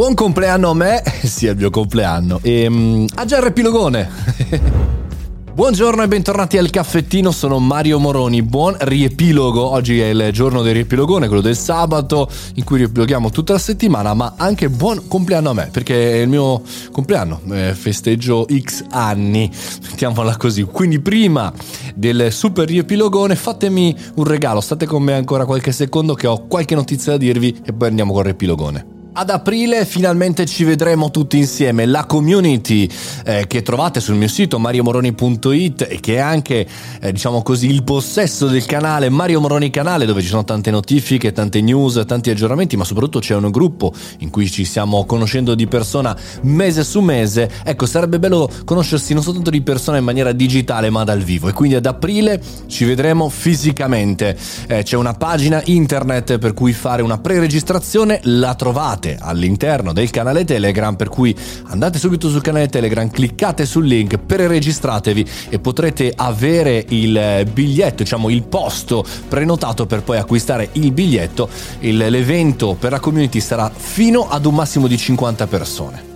Buon compleanno a me, sì è il mio compleanno, e um, a Gerry Pilogone. Buongiorno e bentornati al caffettino, sono Mario Moroni, buon riepilogo, oggi è il giorno del riepilogone, quello del sabato in cui riepiloghiamo tutta la settimana, ma anche buon compleanno a me, perché è il mio compleanno, eh, festeggio X anni, mettiamola così, quindi prima del super riepilogone fatemi un regalo, state con me ancora qualche secondo che ho qualche notizia da dirvi e poi andiamo col riepilogone. Ad aprile finalmente ci vedremo tutti insieme, la community eh, che trovate sul mio sito mariomoroni.it e che è anche eh, diciamo così il possesso del canale Mario Moroni Canale dove ci sono tante notifiche, tante news, tanti aggiornamenti ma soprattutto c'è un gruppo in cui ci stiamo conoscendo di persona mese su mese, ecco sarebbe bello conoscersi non soltanto di persona in maniera digitale ma dal vivo. E quindi ad aprile ci vedremo fisicamente, eh, c'è una pagina internet per cui fare una pre-registrazione, la trovate trovate all'interno del canale Telegram, per cui andate subito sul canale Telegram, cliccate sul link, preregistratevi e potrete avere il biglietto, diciamo il posto prenotato per poi acquistare il biglietto. Il, l'evento per la community sarà fino ad un massimo di 50 persone.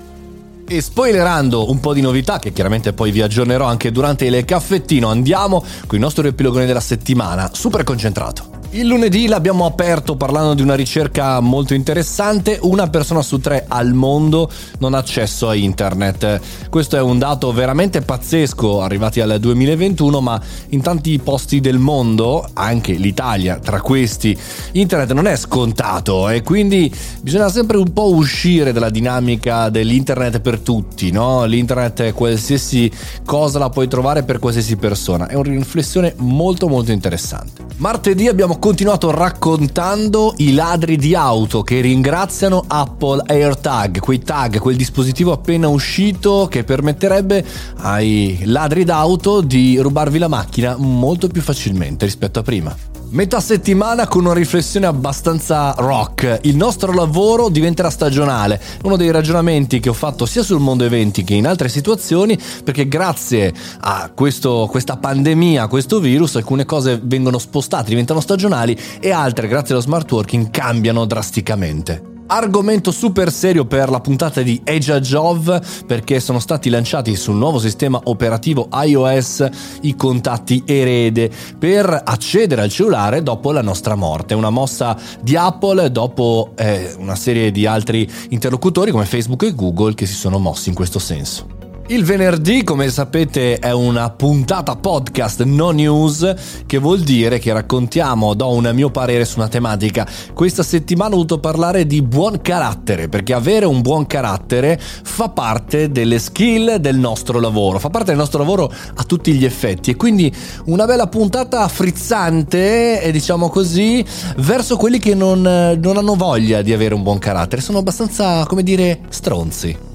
E spoilerando un po' di novità che chiaramente poi vi aggiornerò anche durante il caffettino, andiamo con il nostro riepilogone della settimana, super concentrato. Il lunedì l'abbiamo aperto parlando di una ricerca molto interessante, una persona su tre al mondo non ha accesso a internet. Questo è un dato veramente pazzesco, arrivati al 2021, ma in tanti posti del mondo, anche l'Italia tra questi, internet non è scontato e quindi bisogna sempre un po' uscire dalla dinamica dell'internet per tutti, no? L'internet qualsiasi cosa la puoi trovare per qualsiasi persona, è una riflessione molto molto interessante. Martedì abbiamo continuato raccontando i ladri di auto che ringraziano Apple AirTag, quei tag, quel dispositivo appena uscito che permetterebbe ai ladri d'auto di rubarvi la macchina molto più facilmente rispetto a prima. Metà settimana con una riflessione abbastanza rock. Il nostro lavoro diventerà stagionale. Uno dei ragionamenti che ho fatto sia sul mondo eventi che in altre situazioni, perché grazie a questo, questa pandemia, a questo virus, alcune cose vengono spostate, diventano stagionali e altre, grazie allo smart working, cambiano drasticamente. Argomento super serio per la puntata di Eja Jov perché sono stati lanciati sul nuovo sistema operativo iOS i contatti erede per accedere al cellulare dopo la nostra morte. Una mossa di Apple dopo eh, una serie di altri interlocutori come Facebook e Google che si sono mossi in questo senso. Il venerdì, come sapete, è una puntata podcast no news, che vuol dire che raccontiamo, do un mio parere su una tematica. Questa settimana ho voluto parlare di buon carattere, perché avere un buon carattere fa parte delle skill del nostro lavoro, fa parte del nostro lavoro a tutti gli effetti e quindi una bella puntata frizzante, diciamo così, verso quelli che non, non hanno voglia di avere un buon carattere, sono abbastanza, come dire, stronzi.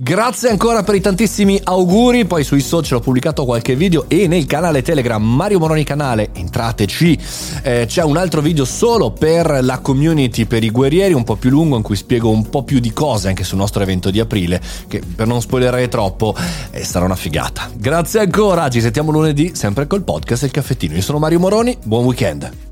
Grazie ancora per i tantissimi auguri, poi sui social ho pubblicato qualche video e nel canale Telegram Mario Moroni Canale, entrateci, eh, c'è un altro video solo per la community, per i guerrieri, un po' più lungo in cui spiego un po' più di cose anche sul nostro evento di aprile, che per non spoilerare troppo eh, sarà una figata. Grazie ancora, ci sentiamo lunedì sempre col podcast e il caffettino. Io sono Mario Moroni, buon weekend.